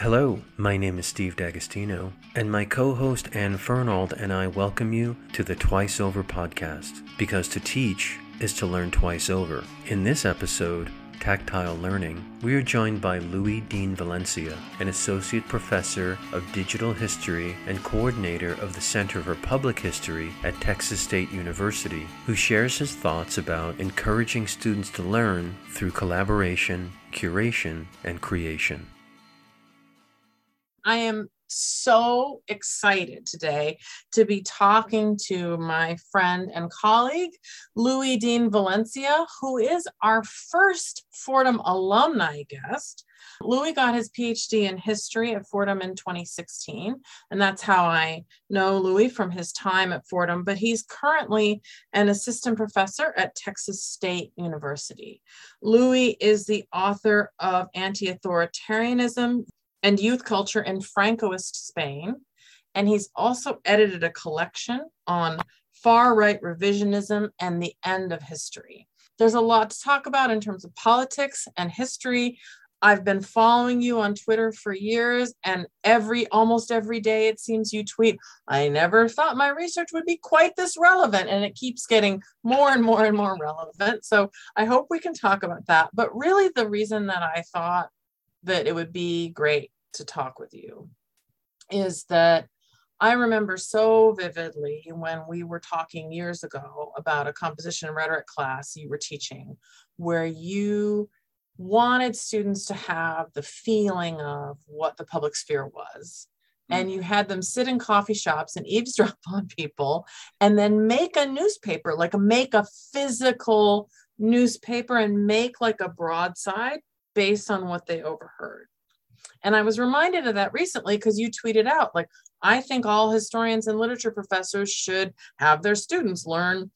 Hello, my name is Steve D'Agostino, and my co host Anne Fernald and I welcome you to the Twice Over podcast because to teach is to learn twice over. In this episode, Tactile Learning, we are joined by Louie Dean Valencia, an associate professor of digital history and coordinator of the Center for Public History at Texas State University, who shares his thoughts about encouraging students to learn through collaboration, curation, and creation. I am so excited today to be talking to my friend and colleague, Louie Dean Valencia, who is our first Fordham alumni guest. Louie got his PhD in history at Fordham in 2016, and that's how I know Louie from his time at Fordham. But he's currently an assistant professor at Texas State University. Louie is the author of Anti Authoritarianism and youth culture in Francoist Spain. And he's also edited a collection on far right revisionism and the end of history. There's a lot to talk about in terms of politics and history. I've been following you on Twitter for years, and every almost every day it seems you tweet, I never thought my research would be quite this relevant, and it keeps getting more and more and more relevant. So I hope we can talk about that. But really, the reason that I thought that it would be great to talk with you is that I remember so vividly when we were talking years ago about a composition and rhetoric class you were teaching, where you wanted students to have the feeling of what the public sphere was. And mm. you had them sit in coffee shops and eavesdrop on people and then make a newspaper, like a, make a physical newspaper and make like a broadside based on what they overheard. And I was reminded of that recently because you tweeted out, like, I think all historians and literature professors should have their students learn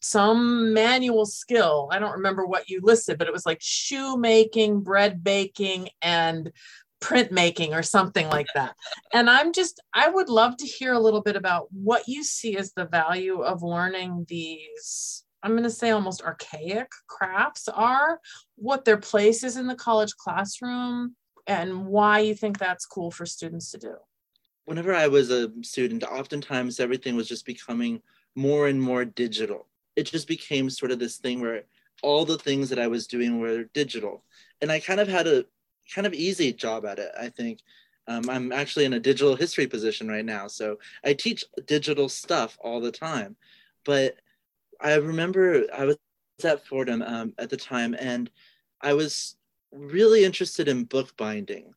some manual skill. I don't remember what you listed, but it was like shoemaking, bread baking, and printmaking or something like that. And I'm just, I would love to hear a little bit about what you see as the value of learning these I'm going to say almost archaic crafts are, what their place is in the college classroom, and why you think that's cool for students to do. Whenever I was a student, oftentimes everything was just becoming more and more digital. It just became sort of this thing where all the things that I was doing were digital. And I kind of had a kind of easy job at it, I think. Um, I'm actually in a digital history position right now. So I teach digital stuff all the time. But I remember I was at Fordham um, at the time, and I was really interested in bookbinding.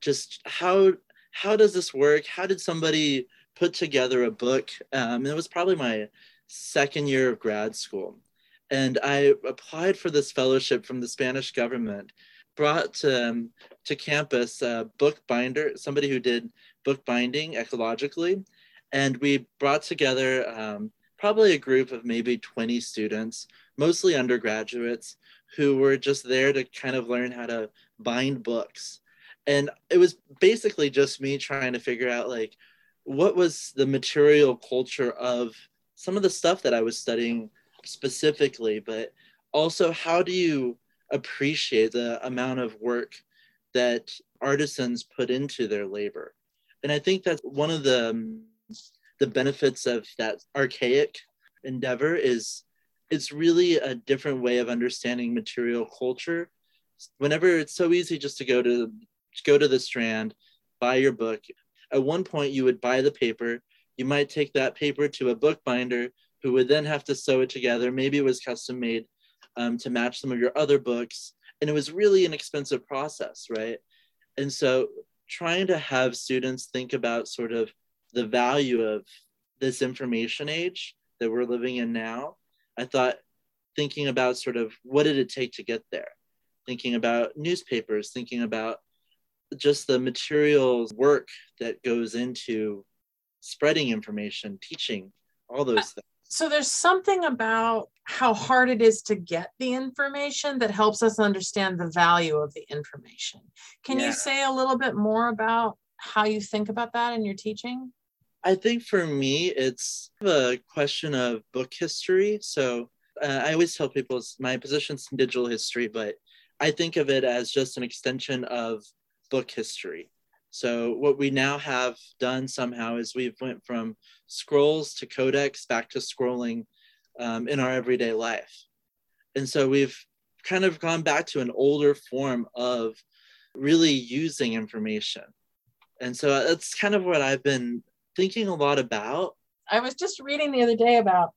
Just how how does this work? How did somebody put together a book? Um, it was probably my second year of grad school, and I applied for this fellowship from the Spanish government. Brought to, um, to campus a bookbinder, somebody who did bookbinding ecologically, and we brought together um, probably a group of maybe 20 students, mostly undergraduates, who were just there to kind of learn how to bind books. And it was basically just me trying to figure out like what was the material culture of some of the stuff that I was studying specifically, but also how do you appreciate the amount of work that artisans put into their labor? And I think that's one of the the benefits of that archaic endeavor is it's really a different way of understanding material culture. Whenever it's so easy just to go to go to the strand buy your book. At one point you would buy the paper. You might take that paper to a bookbinder who would then have to sew it together. Maybe it was custom made um, to match some of your other books. And it was really an expensive process right? And so trying to have students think about sort of the value of this information age that we're living in now, I thought thinking about sort of what did it take to get there? Thinking about newspapers, thinking about just the materials work that goes into spreading information, teaching, all those uh, things. So there's something about how hard it is to get the information that helps us understand the value of the information. Can yeah. you say a little bit more about how you think about that in your teaching? I think for me, it's a question of book history. So uh, I always tell people my position's in digital history, but I think of it as just an extension of book history. So what we now have done somehow is we've went from scrolls to codex back to scrolling um, in our everyday life. And so we've kind of gone back to an older form of really using information. And so that's kind of what I've been thinking a lot about. I was just reading the other day about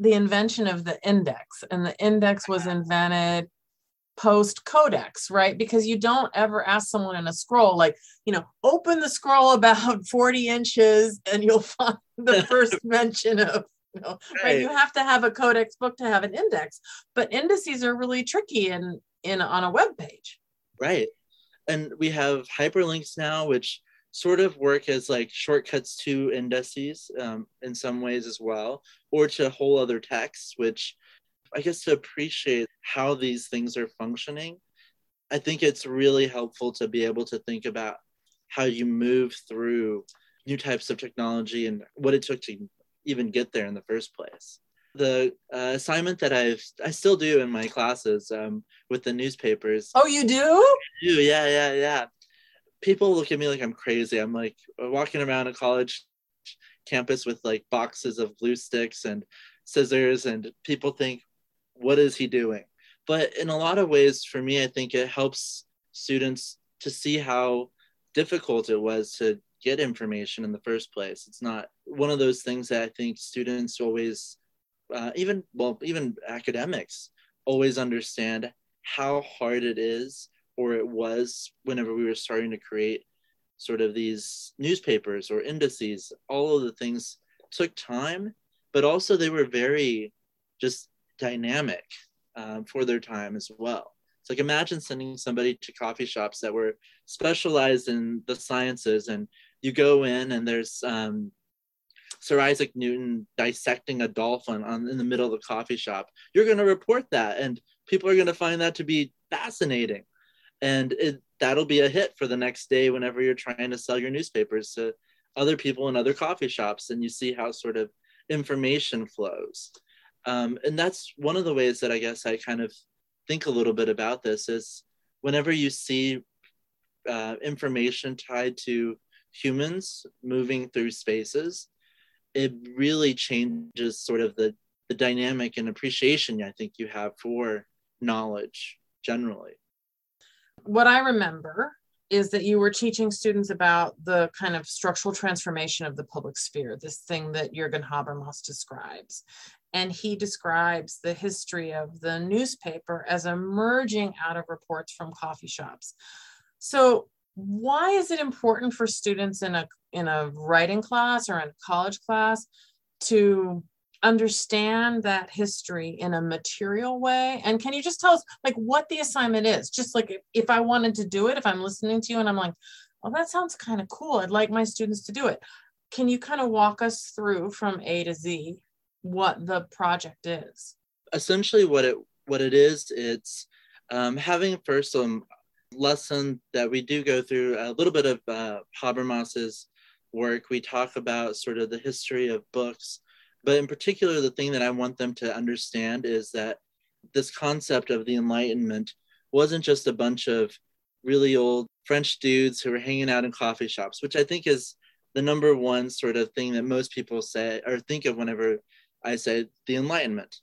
the invention of the index, and the index was uh-huh. invented post codex, right? Because you don't ever ask someone in a scroll, like, you know, open the scroll about 40 inches and you'll find the first mention of, you know, right. right. You have to have a codex book to have an index, but indices are really tricky in, in on a web page. Right. And we have hyperlinks now, which sort of work as like shortcuts to indices um, in some ways as well, or to whole other texts, which I guess to appreciate how these things are functioning, I think it's really helpful to be able to think about how you move through new types of technology and what it took to even get there in the first place. The uh, assignment that I've I still do in my classes um, with the newspapers. Oh, you do? I do yeah, yeah, yeah. People look at me like I'm crazy. I'm like walking around a college campus with like boxes of glue sticks and scissors, and people think, what is he doing? But in a lot of ways, for me, I think it helps students to see how difficult it was to get information in the first place. It's not one of those things that I think students always, uh, even well, even academics always understand how hard it is, or it was whenever we were starting to create sort of these newspapers or indices. All of the things took time, but also they were very just dynamic um, for their time as well. It's like imagine sending somebody to coffee shops that were specialized in the sciences, and you go in and there's um, Sir Isaac Newton dissecting a dolphin on, in the middle of the coffee shop. You're going to report that, and people are going to find that to be fascinating, and it, that'll be a hit for the next day whenever you're trying to sell your newspapers to other people in other coffee shops, and you see how sort of information flows. Um, and that's one of the ways that I guess I kind of think a little bit about this is whenever you see uh, information tied to humans moving through spaces, it really changes sort of the, the dynamic and appreciation I think you have for knowledge generally. What I remember is that you were teaching students about the kind of structural transformation of the public sphere, this thing that Jürgen Habermas describes and he describes the history of the newspaper as emerging out of reports from coffee shops. So why is it important for students in a in a writing class or in a college class to understand that history in a material way? And can you just tell us like what the assignment is? Just like if, if i wanted to do it if i'm listening to you and i'm like well that sounds kind of cool. I'd like my students to do it. Can you kind of walk us through from a to z what the project is? Essentially what it what it is it's um, having first some lesson that we do go through a little bit of uh, habermas's work. We talk about sort of the history of books but in particular the thing that i want them to understand is that this concept of the enlightenment wasn't just a bunch of really old french dudes who were hanging out in coffee shops which i think is the number one sort of thing that most people say or think of whenever I say the Enlightenment.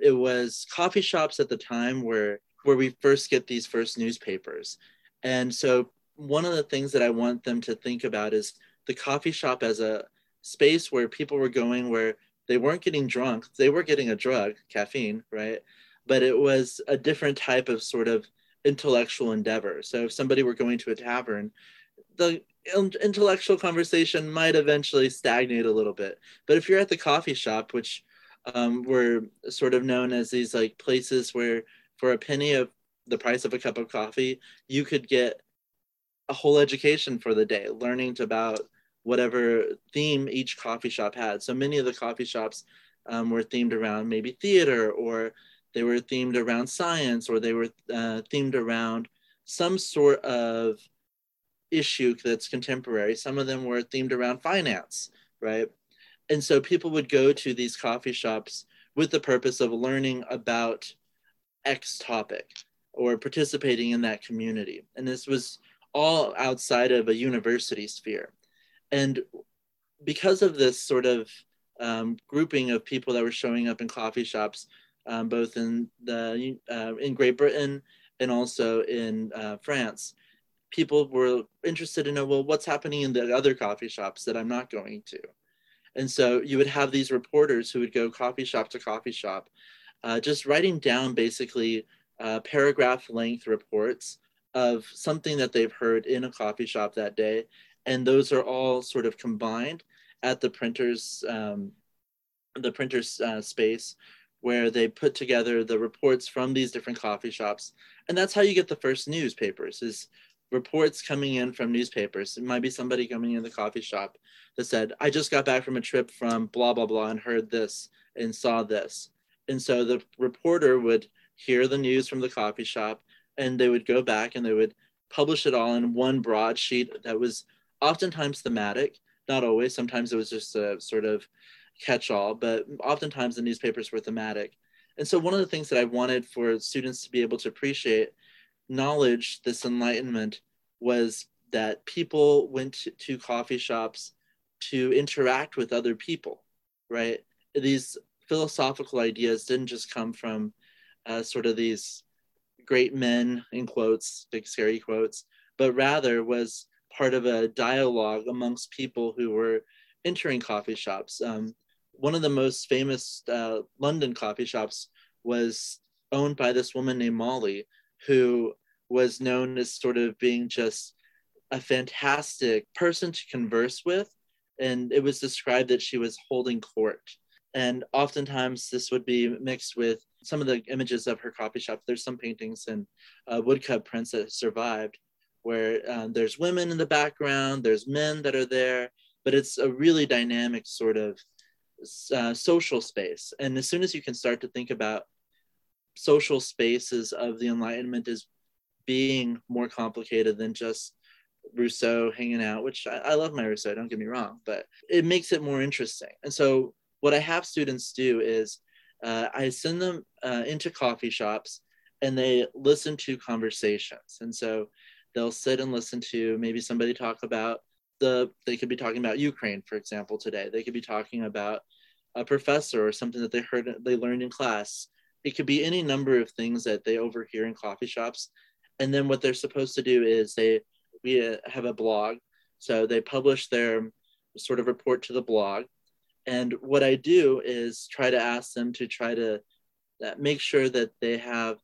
It was coffee shops at the time where where we first get these first newspapers. And so one of the things that I want them to think about is the coffee shop as a space where people were going where they weren't getting drunk, they were getting a drug, caffeine, right? But it was a different type of sort of intellectual endeavor. So if somebody were going to a tavern, the intellectual conversation might eventually stagnate a little bit. But if you're at the coffee shop, which um, were sort of known as these like places where for a penny of the price of a cup of coffee, you could get a whole education for the day, learning about whatever theme each coffee shop had. So many of the coffee shops um, were themed around maybe theater, or they were themed around science, or they were uh, themed around some sort of issue that's contemporary. Some of them were themed around finance, right? and so people would go to these coffee shops with the purpose of learning about X topic or participating in that community. And this was all outside of a university sphere. And because of this sort of um, grouping of people that were showing up in coffee shops, um, both in the uh, in Great Britain and also in uh, France, people were interested know, well, what's happening in the other coffee shops that I'm not going to? And so you would have these reporters who would go coffee shop to coffee shop, uh, just writing down basically uh, paragraph length reports of something that they've heard in a coffee shop that day. And those are all sort of combined at the printer's um, the printer's uh, space where they put together the reports from these different coffee shops. And that's how you get the first newspapers is reports coming in from newspapers. It might be somebody coming in the coffee shop that said i just got back from a trip from blah blah blah and heard this and saw this. And so the reporter would hear the news from the coffee shop and they would go back and they would publish it all in one broadsheet that was oftentimes thematic not always. Sometimes it was just a sort of catch all but oftentimes the newspapers were thematic. And so one of the things that i wanted for students to be able to appreciate knowledge this enlightenment was that people went to, coffee shops to interact with other people right? These philosophical ideas didn't just come from uh, sort of these great men in quotes big scary quotes but rather was part of a dialogue amongst people who were entering coffee shops. Um, one of the most famous uh, London coffee shops was owned by this woman named Molly, who was known as sort of being just a fantastic person to converse with. And it was described that she was holding court. And oftentimes this would be mixed with some of the images of her coffee shop. There's some paintings and uh, woodcut prints that survived where um, there's women in the background, there's men that are there, but it's a really dynamic sort of uh, social space. And as soon as you can start to think about social spaces of the Enlightenment as being more complicated than just Rousseau hanging out, which I, I love my Rousseau, don't get me wrong, but it makes it more interesting. And so, what I have students do is uh, I send them uh, into coffee shops and they listen to conversations. And so they'll sit and listen to maybe somebody talk about the they could be talking about ukraine for example today. They could be talking about a professor or something that they heard they learned in class. It could be any number of things that they overhear in coffee shops. And then what they're supposed to do is they we uh, have a blog. So they publish their sort of report to the blog. And what i do is try to ask them to try to uh, make sure that they have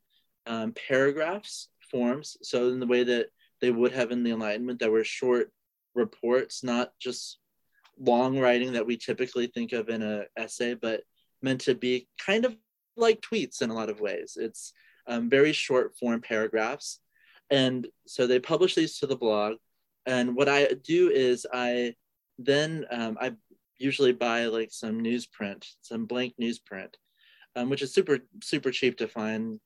um, paragraphs forms. So in the way that they would have in the Enlightenment that were short reports, not just long writing that we typically think of in an essay, but meant to be kind of like tweets in a lot of ways. It's um, very short form paragraphs. And so they publish these to the blog. And what I do is I then um, I usually buy like some newsprint, some blank newsprint, um, which is super super cheap to find.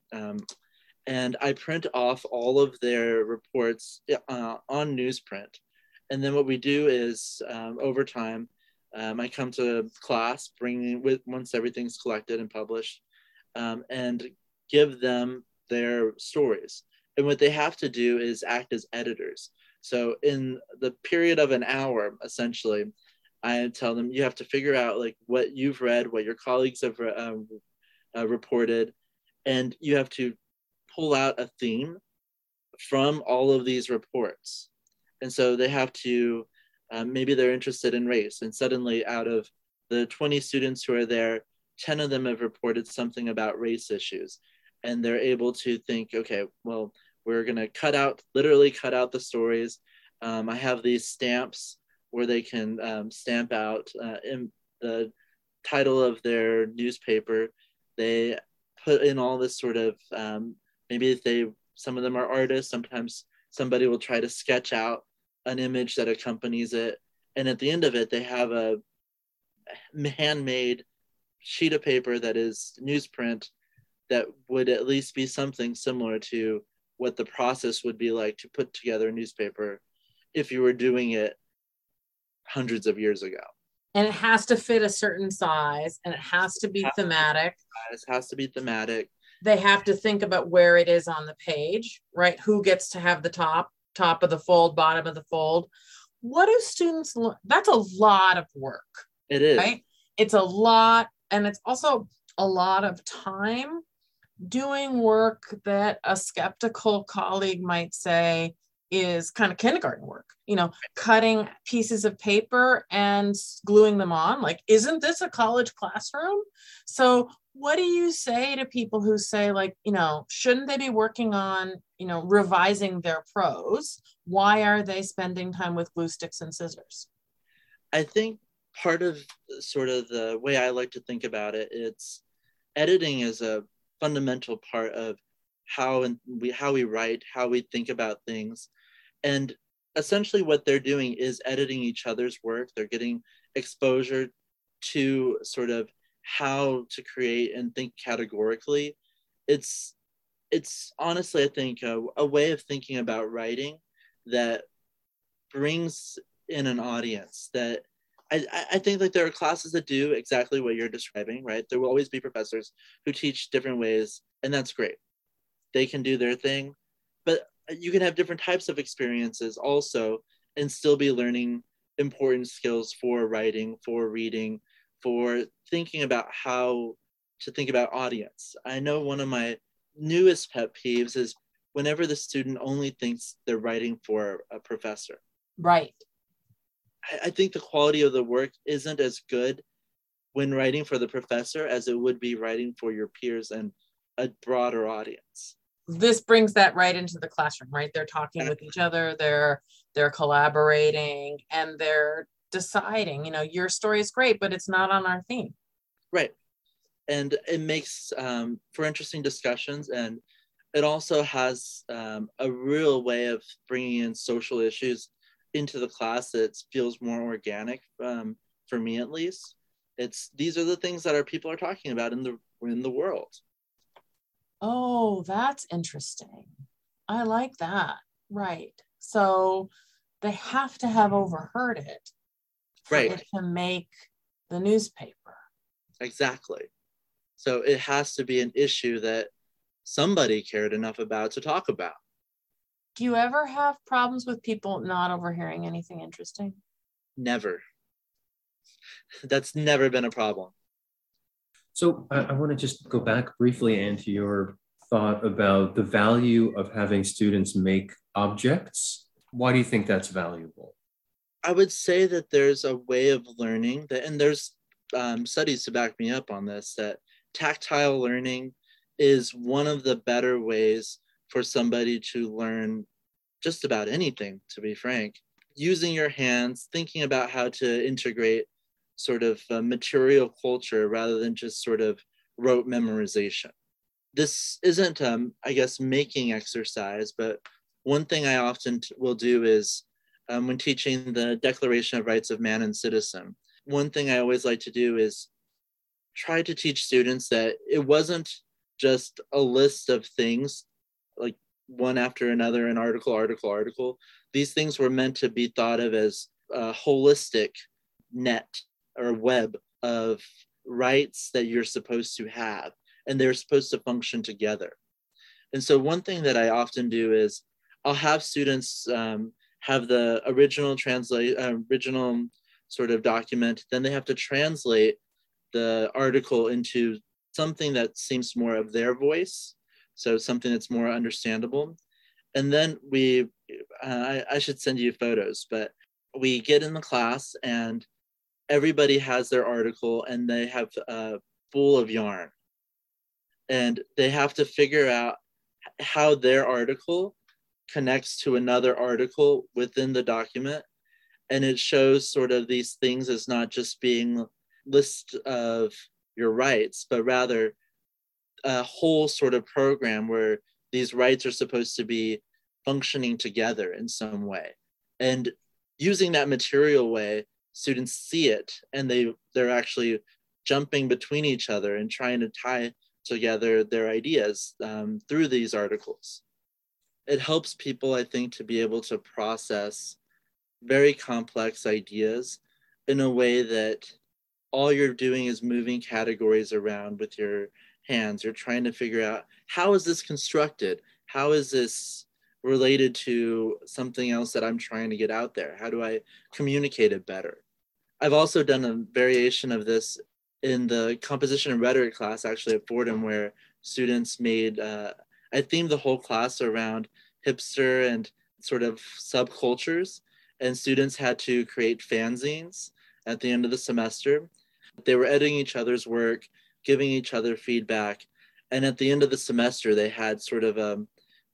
And I print off all of their reports uh, on newsprint. And then what we do is um, over time, um, I come to class, bringing with once everything's collected and published, um, and give them their stories. And what they have to do is act as editors. So in the period of an hour, essentially, I tell them you have to figure out like what you've read, what your colleagues have uh, uh, reported, and you have to pull out a theme from all of these reports. And so they have to, um, maybe they're interested in race, and suddenly out of the 20 students who are there, 10 of them have reported something about race issues. And they're able to think, okay, well, we're going to cut out, literally cut out the stories. Um, I have these stamps where they can um, stamp out uh, in the title of their newspaper. They put in all this sort of um, maybe if they some of them are artists sometimes somebody will try to sketch out an image that accompanies it. And at the end of it they have a handmade sheet of paper that is newsprint that would at least be something similar to what the process would be like to put together a newspaper if you were doing it hundreds of years ago. And it has to fit a certain size and it has to be it thematic. it has to be thematic they have to think about where it is on the page, right? Who gets to have the top top of the fold, bottom of the fold. What do students learn? That's a lot of work. It is. Right? It's a lot, and it's also a lot of time doing work that a skeptical colleague might say is kind of kindergarten work you know cutting pieces of paper and gluing them on like isn't this a college classroom so what do you say to people who say like you know shouldn't they be working on you know revising their prose? Why are they spending time with glue sticks and scissors? I think part of sort of the way i like to think about it it's editing is a fundamental part of how and we how we write how we think about things. And essentially what they're doing is editing each other's work. They're getting exposure to sort of how to create and think categorically it's it's honestly i think a, a way of thinking about writing that brings in an audience that I, I think like there are classes that do exactly what you're describing, right? There will always be professors who teach different ways, and that's great. They can do their thing, but you can have different types of experiences also and still be learning important skills for writing, for reading, for thinking about how to think about audience. I know one of my newest pet peeves is whenever the student only thinks they're writing for a professor. Right. I, I think the quality of the work isn't as good when writing for the professor as it would be writing for your peers and a broader audience this brings that right into the classroom right they're talking with each other they're they're collaborating and they're deciding you know your story is great but it's not on our theme right and it makes um, for interesting discussions and it also has um, a real way of bringing in social issues into the class that feels more organic um, for me at least it's these are the things that our people are talking about in the in the world Oh, that's interesting. I like that. Right. So they have to have overheard it right it to make the newspaper. Exactly. So it has to be an issue that somebody cared enough about to talk about. Do you ever have problems with people not overhearing anything interesting? Never. That's never been a problem. So I, I want to just go back briefly into your thought about the value of having students make objects. Why do you think that's valuable? I would say that there's a way of learning that, and there's um, studies to back me up on this, that tactile learning is one of the better ways for somebody to learn just about anything, to be frank. Using your hands, thinking about how to integrate sort of material culture rather than just sort of rote memorization. This isn't, um, I guess, making exercise, but one thing I often t- will do is um, when teaching the Declaration of Rights of Man and Citizen, one thing I always like to do is try to teach students that it wasn't just a list of things like one after another, an article, article, article. These things were meant to be thought of as a holistic net or web of rights that you're supposed to have and they're supposed to function together and so one thing that i often do is i'll have students um, have the original translate uh, original sort of document then they have to translate the article into something that seems more of their voice so something that's more understandable. And then we uh, I, I should send you photos but we get in the class and everybody has their article and they have a full of yarn. And they have to figure out how their article connects to another article within the document. And it shows sort of these things as not just being list of your rights but rather a whole sort of program where these rights are supposed to be functioning together in some way. And using that material way students see it and they they're actually jumping between each other and trying to tie together their ideas um, through these articles it helps people i think to be able to process very complex ideas in a way that all you're doing is moving categories around with your hands you're trying to figure out how is this constructed how is this related to something else that I'm trying to get out there? How do I communicate it better? I've also done a variation of this in the composition and rhetoric class, actually at Fordham, where students made, uh, I themed the whole class around hipster and sort of subcultures, and students had to create fanzines at the end of the semester. They were editing each other's work, giving each other feedback, and at the end of the semester, they had sort of a,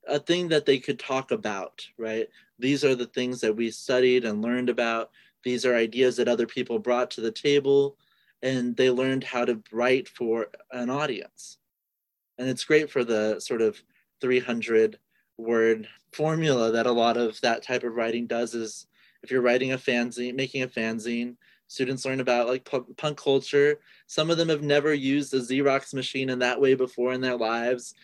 a thing that they could talk about, right? These are the things that we studied and learned about. These are ideas that other people brought to the table, and they learned how to write for an audience. And it's great for the sort of 300 word formula that a lot of that type of writing does is if you're writing a fanzine, making a fanzine, students learn about like punk culture. Some of them have never used a Xerox machine in that way before in their lives.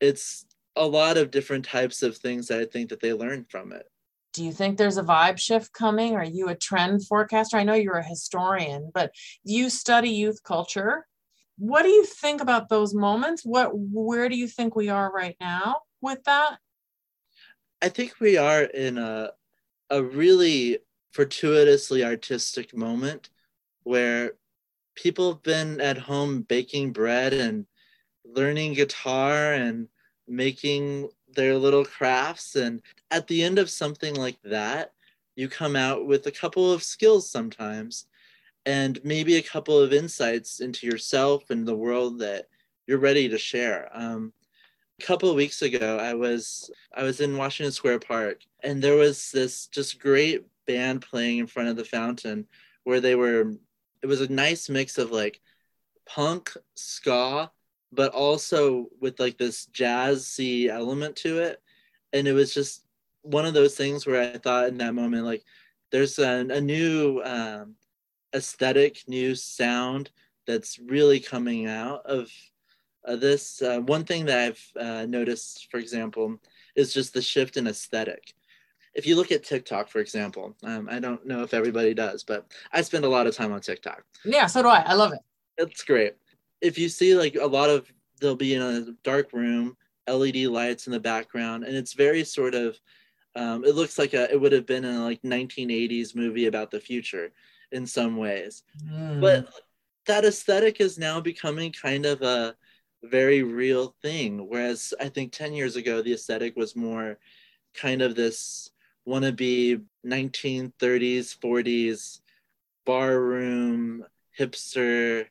It's a lot of different types of things that I think that they learn from it. Do you think there's a vibe shift coming? Are you a trend forecaster? I know you're a historian, but you study youth culture. What do you think about those moments? What where do you think we are right now with that? I think we are in a a really fortuitously artistic moment where people have been at home baking bread and learning guitar and making their little crafts and at the end of something like that you come out with a couple of skills sometimes and maybe a couple of insights into yourself and the world that you're ready to share. Um, a couple of weeks ago i was i was in washington square park and there was this just great band playing in front of the fountain where they were it was a nice mix of like punk ska but also with like this jazzy element to it. And it was just one of those things where i thought in that moment like there's a, a new um, aesthetic new sound that's really coming out of uh, this uh, one thing that i've uh, noticed for example is just the shift in aesthetic if you look at TikTok, for example, um, I don't know if everybody does, but I spend a lot of time on TikTok. Yeah, so do I. I love it. It's great. If you see like a lot of, they'll be in a dark room, LED lights in the background, and it's very sort of, um, it looks like a, it would have been in a like 1980s movie about the future in some ways. Mm. But that aesthetic is now becoming kind of a very real thing. Whereas I think 10 years ago, the aesthetic was more kind of this wannabe 1930s, 40s barroom hipster,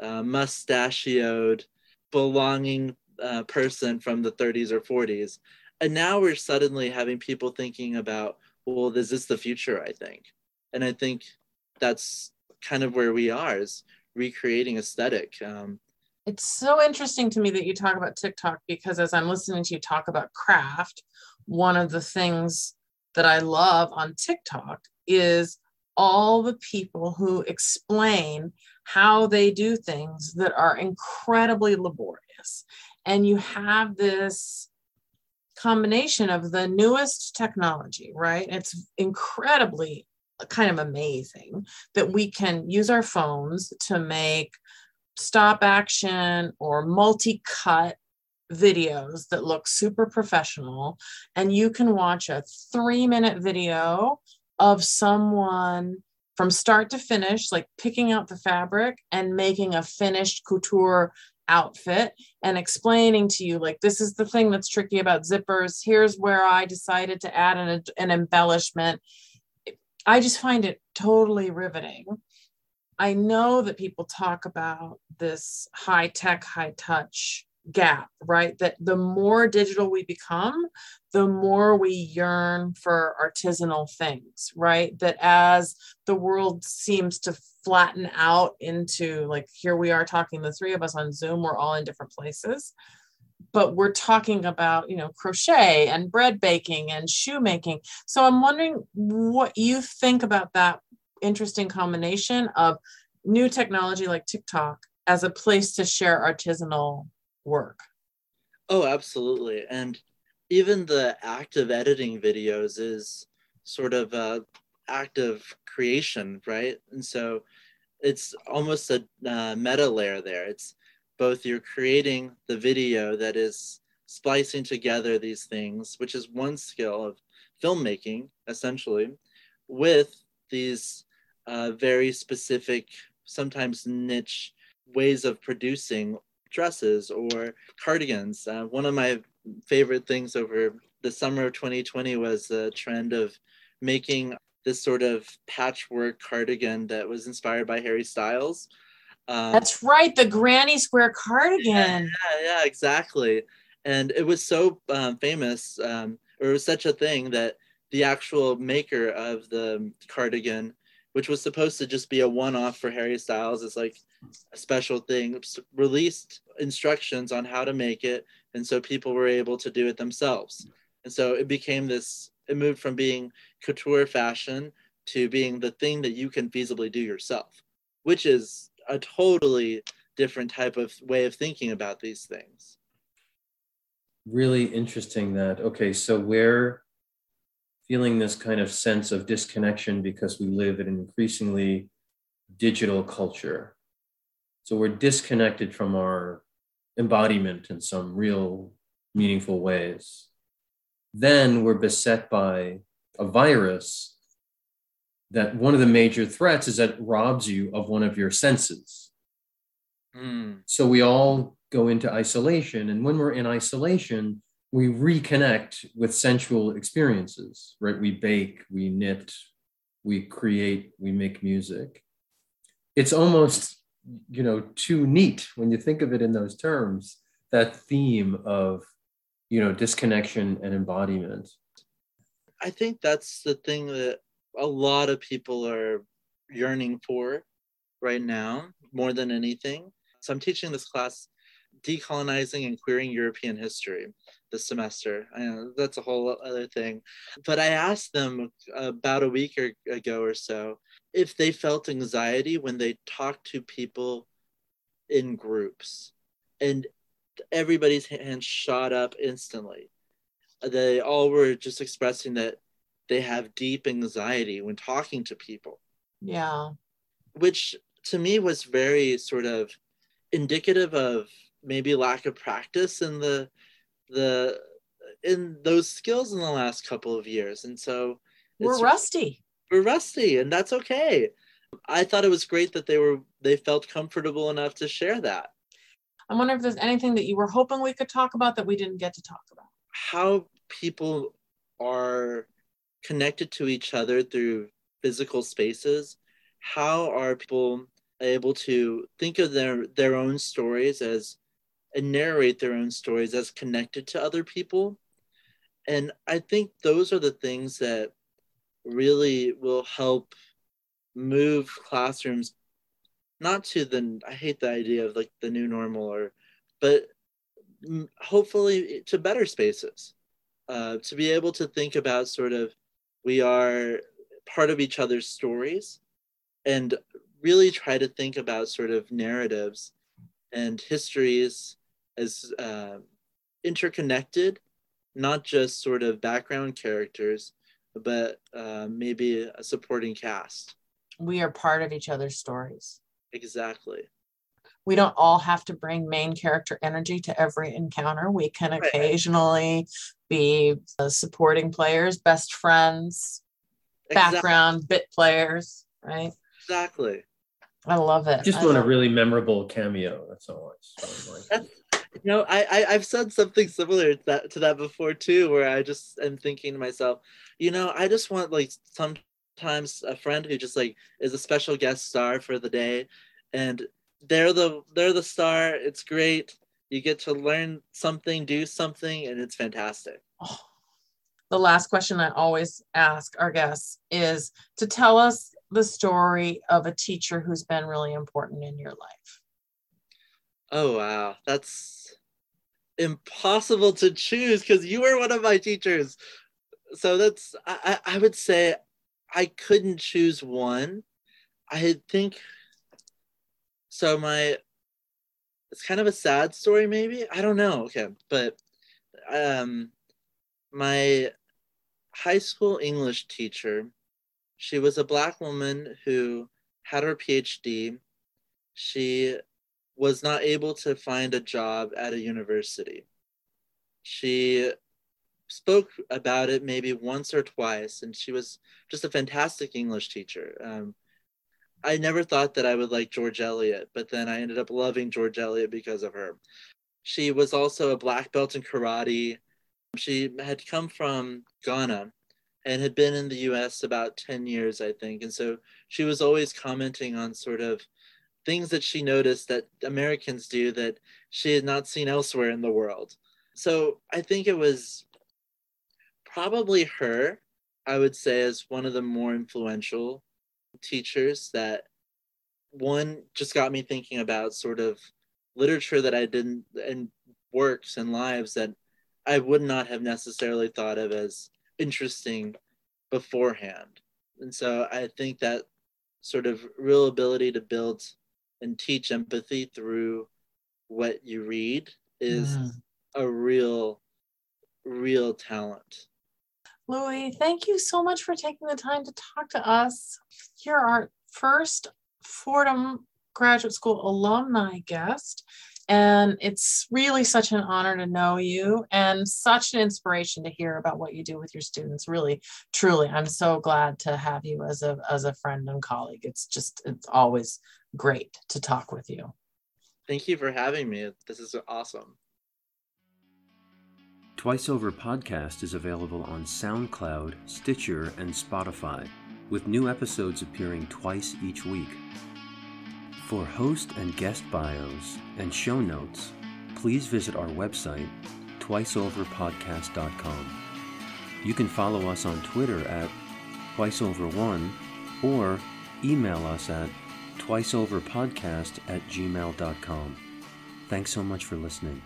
uh, mustachioed, belonging uh, person from the 30s or 40s. And now we're suddenly having people thinking about, well, this is this the future? I think. And I think that's kind of where we are is recreating aesthetic. Um, it's so interesting to me that you talk about TikTok because as I'm listening to you talk about craft, one of the things that I love on TikTok is all the people who explain how they do things that are incredibly laborious. And you have this combination of the newest technology, right? It's incredibly kind of amazing that we can use our phones to make stop action or multi cut videos that look super professional. And you can watch a three minute video of someone from start to finish like picking out the fabric and making a finished couture outfit and explaining to you like this is the thing that's tricky about zippers. Here's where i decided to add an, an embellishment i just find it totally riveting i know that people talk about this high tech high touch gap, right? That the more digital we become, the more we yearn for artisanal things, right? That as the world seems to flatten out into like here we are talking, the three of us on Zoom, we're all in different places. But we're talking about, you know, crochet and bread baking and shoemaking. So I'm wondering what you think about that interesting combination of new technology like TikTok as a place to share artisanal work. Oh, absolutely. And even the act of editing videos is sort of a act of creation, right? And so it's almost a uh, meta layer there. It's both you're creating the video that is splicing together these things, which is one skill of filmmaking, essentially, with these uh, very specific, sometimes niche ways of producing dresses or cardigans. Uh, one of my favorite things over the summer of 2020 was the trend of making this sort of patchwork cardigan that was inspired by Harry Styles. Um, That's right, the granny square cardigan. Yeah, yeah, exactly. And it was so um, famous, um, or it was such a thing that the actual maker of the cardigan, which was supposed to just be a one-off for Harry Styles, is like a special thing. Released instructions on how to make it, and so people were able to do it themselves. And so it became this. It moved from being couture fashion to being the thing that you can feasibly do yourself, which is a totally different type of way of thinking about these things. Really interesting that, okay, so we're feeling this kind of sense of disconnection because we live in an increasingly digital culture. So we're disconnected from our embodiment in some real meaningful ways. Then we're beset by a virus that one of the major threats is that it robs you of one of your senses. Mm. So we all go into isolation. And when we're in isolation, we reconnect with sensual experiences, right? We bake, we knit, we create, we make music. It's almost, you know, too neat when you think of it in those terms, that theme of, you know, disconnection and embodiment. I think that's the thing that a lot of people are yearning for right now more than anything. So I'm teaching this class, decolonizing and queering European history this semester. That's a whole other thing. But I asked them about a week or, ago or so if they felt anxiety when they talked to people in groups. And everybody's hand shot up instantly. They all were just expressing that they have deep anxiety when talking to people. Yeah. Which to me was very sort of indicative of maybe lack of practice in the the in those skills in the last couple of years. And so we're rusty. We're rusty and that's okay. I thought it was great that they were they felt comfortable enough to share that. I wonder if there's anything that you were hoping we could talk about that we didn't get to talk about. How people are connected to each other through physical spaces how are people able to think of their their own stories as and narrate their own stories as connected to other people? And i think those are the things that really will help move classrooms not to the i hate the idea of like the new normal or but hopefully to better spaces uh, to be able to think about sort of we are part of each other's stories and really try to think about sort of narratives and histories as uh, interconnected, not just sort of background characters, but uh, maybe a supporting cast. We are part of each other's stories. Exactly. We don't all have to bring main character energy to every encounter. We can right. occasionally be uh, supporting players, best friends, exactly. background bit players, right? Exactly. I love it. Just I want a really memorable cameo. That's all. That's, you know, I, I have said something similar to that to that before too, where I just am thinking to myself, you know, I just want like sometimes a friend who just like is a special guest star for the day, and they're the they're the star. It's great you get to learn something, do something, and it's fantastic. Oh. The last question I always ask our guests is to tell us the story of a teacher who's been really important in your life. Oh, wow. That's impossible to choose because you were one of my teachers. So that's, I, I would say I couldn't choose one. I think so. My it's kind of a sad story maybe. I don't know. Okay. But um my high school english teacher she was a black woman who had her phd she was not able to find a job at a university. She spoke about it maybe once or twice, and she was just a fantastic English teacher. Um, I never thought that I would like George Eliot, but then I ended up loving George Eliot because of her. She was also a black belt in karate. She had come from Ghana and had been in the US about 10 years, I think. And so she was always commenting on sort of things that she noticed that Americans do that she had not seen elsewhere in the world. So I think it was probably her, I would say, as one of the more influential teachers that one just got me thinking about sort of literature that I didn't and works and lives that I would not have necessarily thought of as interesting beforehand. And so I think that sort of real ability to build and teach empathy through what you read is mm. a real, real talent. Louie, thank you so much for taking the time to talk to us. You're our first Fordham Graduate School alumni guest. And it's really such an honor to know you and such an inspiration to hear about what you do with your students. Really, truly, I'm so glad to have you as a as a friend and colleague. It's just it's always great to talk with you. Thank you for having me. This is awesome. Twice Over Podcast is available on SoundCloud, Stitcher, and Spotify, with new episodes appearing twice each week. For host and guest bios and show notes, please visit our website, twiceoverpodcast.com. You can follow us on Twitter at twiceover1 or email us at twiceoverpodcast at gmail.com. Thanks so much for listening.